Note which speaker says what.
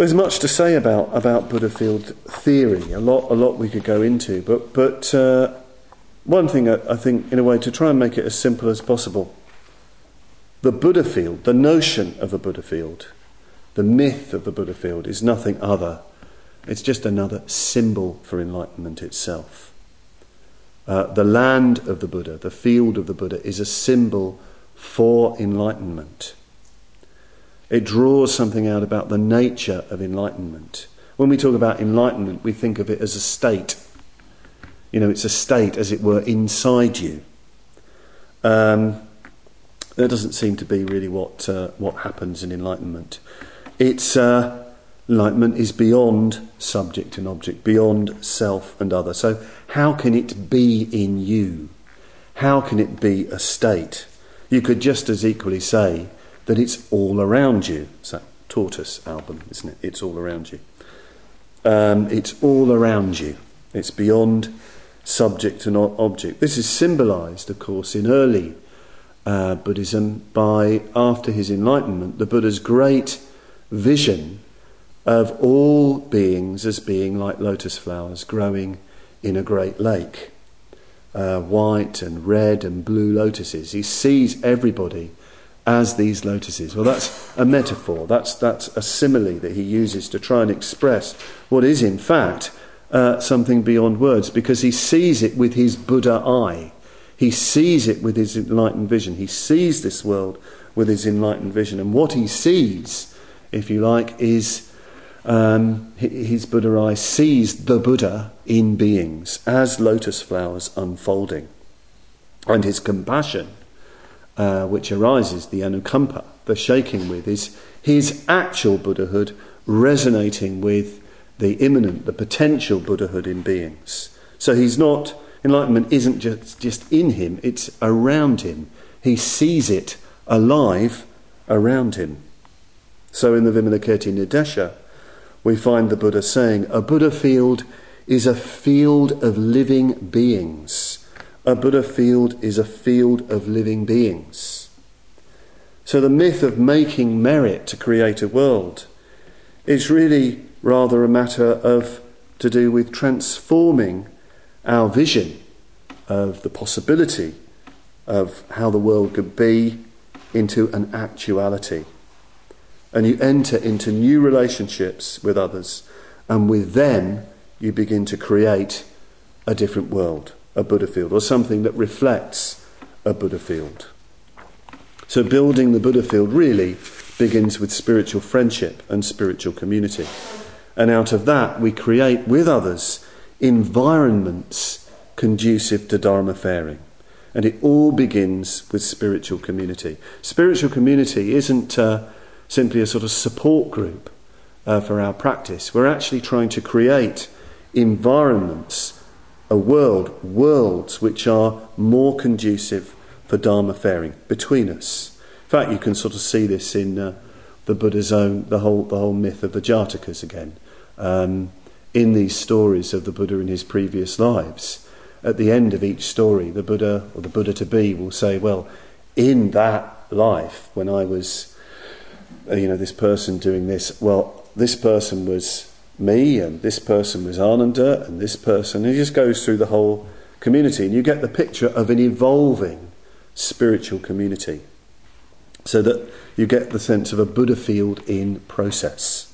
Speaker 1: There's much to say about, about Buddha field theory, a lot, a lot we could go into, but, but uh, one thing I, I think, in a way, to try and make it as simple as possible, the Buddha field, the notion of a Buddha field, the myth of the Buddha field is nothing other. It's just another symbol for enlightenment itself. Uh, the land of the Buddha, the field of the Buddha, is a symbol for enlightenment. It draws something out about the nature of enlightenment. When we talk about enlightenment, we think of it as a state. You know, it's a state, as it were, inside you. Um, that doesn't seem to be really what, uh, what happens in enlightenment. It's, uh, enlightenment is beyond subject and object, beyond self and other. So, how can it be in you? How can it be a state? You could just as equally say that it's all around you. It's that Tortoise album, isn't it? It's all around you. Um, it's all around you. It's beyond subject and object. This is symbolized, of course, in early uh, Buddhism by, after his enlightenment, the Buddha's great vision of all beings as being like lotus flowers growing in a great lake. Uh, white and red and blue lotuses. He sees everybody as these lotuses. Well, that's a metaphor, that's, that's a simile that he uses to try and express what is, in fact, uh, something beyond words, because he sees it with his Buddha eye. He sees it with his enlightened vision. He sees this world with his enlightened vision. And what he sees, if you like, is um, his Buddha eye sees the Buddha in beings as lotus flowers unfolding. And his compassion uh, which arises, the anukampa, the shaking with, is his actual Buddhahood resonating with the immanent, the potential Buddhahood in beings. So he's not, enlightenment isn't just, just in him, it's around him. He sees it alive around him. So in the Vimalakirti Nirdesha, we find the Buddha saying, A Buddha field is a field of living beings a Buddha field is a field of living beings. So the myth of making merit to create a world is really rather a matter of to do with transforming our vision of the possibility of how the world could be into an actuality. And you enter into new relationships with others, and with them you begin to create a different world a Buddha field or something that reflects a Buddha field. So, building the Buddha field really begins with spiritual friendship and spiritual community. And out of that, we create with others environments conducive to Dharma faring. And it all begins with spiritual community. Spiritual community isn't uh, simply a sort of support group uh, for our practice. We're actually trying to create environments a world, worlds which are more conducive for Dharma faring between us. In fact, you can sort of see this in uh, the Buddha's own, the whole, the whole myth of the Jatakas again. Um, in these stories of the Buddha in his previous lives, at the end of each story, the Buddha or the Buddha to be will say, Well, in that life, when I was, uh, you know, this person doing this, well, this person was me, and this person was Ananda, and this person. And he just goes through the whole community, and you get the picture of an evolving spiritual community. So that you get the sense of a Buddha field in process.